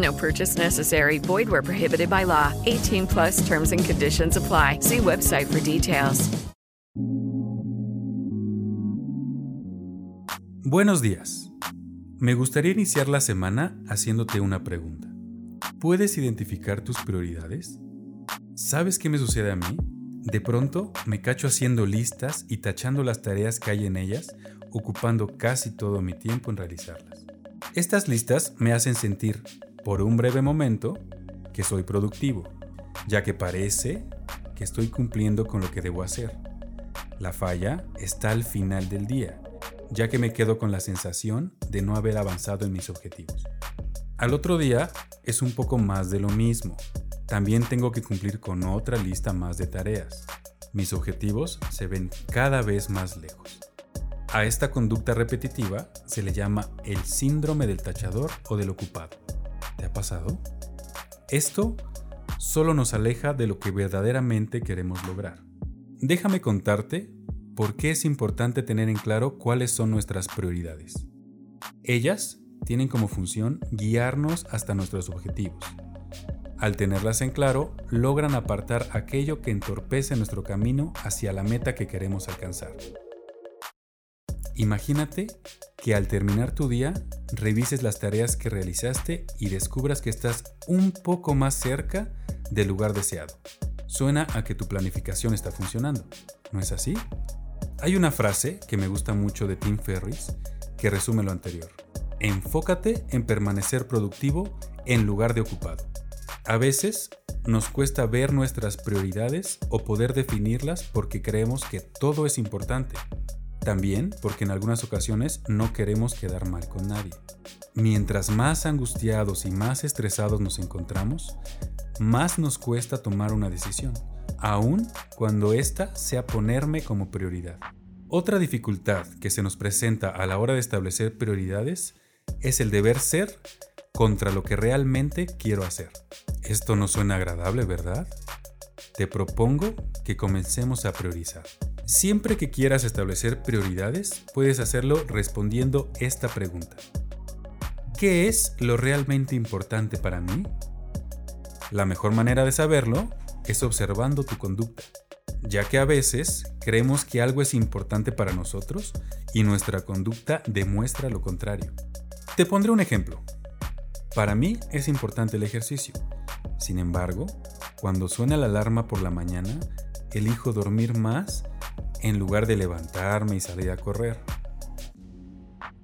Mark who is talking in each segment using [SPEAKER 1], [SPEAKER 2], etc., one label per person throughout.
[SPEAKER 1] No purchase necessary. Void where prohibited by law. 18 plus terms and conditions apply. See website for details.
[SPEAKER 2] Buenos días. Me gustaría iniciar la semana haciéndote una pregunta. ¿Puedes identificar tus prioridades? ¿Sabes qué me sucede a mí? De pronto me cacho haciendo listas y tachando las tareas que hay en ellas, ocupando casi todo mi tiempo en realizarlas. Estas listas me hacen sentir, por un breve momento, que soy productivo, ya que parece que estoy cumpliendo con lo que debo hacer. La falla está al final del día, ya que me quedo con la sensación de no haber avanzado en mis objetivos. Al otro día es un poco más de lo mismo. También tengo que cumplir con otra lista más de tareas. Mis objetivos se ven cada vez más lejos. A esta conducta repetitiva se le llama el síndrome del tachador o del ocupado. ¿Te ha pasado? Esto solo nos aleja de lo que verdaderamente queremos lograr. Déjame contarte por qué es importante tener en claro cuáles son nuestras prioridades. Ellas tienen como función guiarnos hasta nuestros objetivos. Al tenerlas en claro, logran apartar aquello que entorpece nuestro camino hacia la meta que queremos alcanzar. Imagínate que al terminar tu día revises las tareas que realizaste y descubras que estás un poco más cerca del lugar deseado. Suena a que tu planificación está funcionando, ¿no es así? Hay una frase que me gusta mucho de Tim Ferriss que resume lo anterior. Enfócate en permanecer productivo en lugar de ocupado. A veces nos cuesta ver nuestras prioridades o poder definirlas porque creemos que todo es importante también porque en algunas ocasiones no queremos quedar mal con nadie. Mientras más angustiados y más estresados nos encontramos, más nos cuesta tomar una decisión, aun cuando ésta sea ponerme como prioridad. Otra dificultad que se nos presenta a la hora de establecer prioridades es el deber ser contra lo que realmente quiero hacer. Esto no suena agradable, ¿verdad? Te propongo que comencemos a priorizar. Siempre que quieras establecer prioridades, puedes hacerlo respondiendo esta pregunta. ¿Qué es lo realmente importante para mí? La mejor manera de saberlo es observando tu conducta, ya que a veces creemos que algo es importante para nosotros y nuestra conducta demuestra lo contrario. Te pondré un ejemplo. Para mí es importante el ejercicio. Sin embargo, cuando suena la alarma por la mañana, elijo dormir más en lugar de levantarme y salir a correr.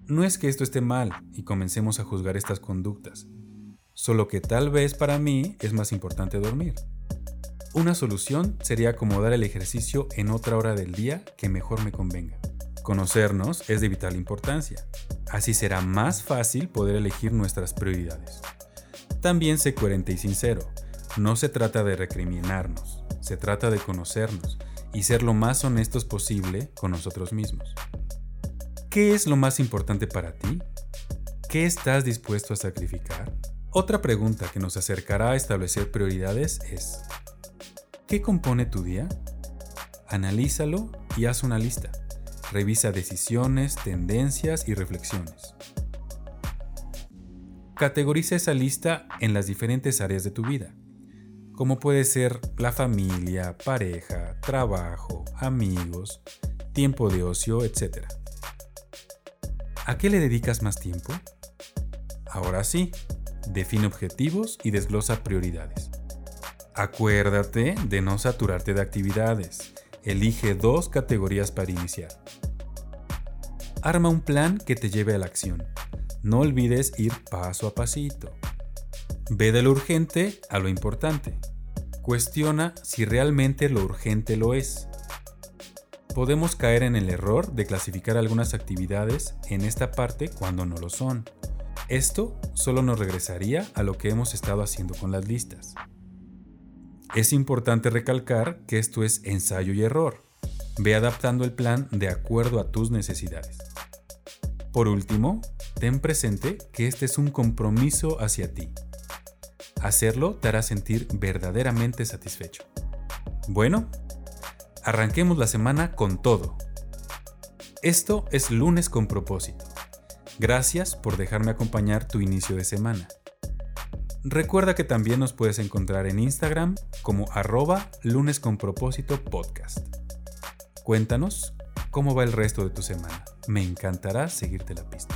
[SPEAKER 2] No es que esto esté mal y comencemos a juzgar estas conductas, solo que tal vez para mí es más importante dormir. Una solución sería acomodar el ejercicio en otra hora del día que mejor me convenga. Conocernos es de vital importancia, así será más fácil poder elegir nuestras prioridades. También sé coherente y sincero, no se trata de recriminarnos, se trata de conocernos y ser lo más honestos posible con nosotros mismos. ¿Qué es lo más importante para ti? ¿Qué estás dispuesto a sacrificar? Otra pregunta que nos acercará a establecer prioridades es, ¿qué compone tu día? Analízalo y haz una lista. Revisa decisiones, tendencias y reflexiones. Categoriza esa lista en las diferentes áreas de tu vida como puede ser la familia, pareja, trabajo, amigos, tiempo de ocio, etc. ¿A qué le dedicas más tiempo? Ahora sí, define objetivos y desglosa prioridades. Acuérdate de no saturarte de actividades. Elige dos categorías para iniciar. Arma un plan que te lleve a la acción. No olvides ir paso a pasito. Ve de lo urgente a lo importante. Cuestiona si realmente lo urgente lo es. Podemos caer en el error de clasificar algunas actividades en esta parte cuando no lo son. Esto solo nos regresaría a lo que hemos estado haciendo con las listas. Es importante recalcar que esto es ensayo y error. Ve adaptando el plan de acuerdo a tus necesidades. Por último, ten presente que este es un compromiso hacia ti. Hacerlo te hará sentir verdaderamente satisfecho. Bueno, arranquemos la semana con todo. Esto es lunes con propósito. Gracias por dejarme acompañar tu inicio de semana. Recuerda que también nos puedes encontrar en Instagram como arroba lunes con propósito podcast. Cuéntanos cómo va el resto de tu semana. Me encantará seguirte la pista.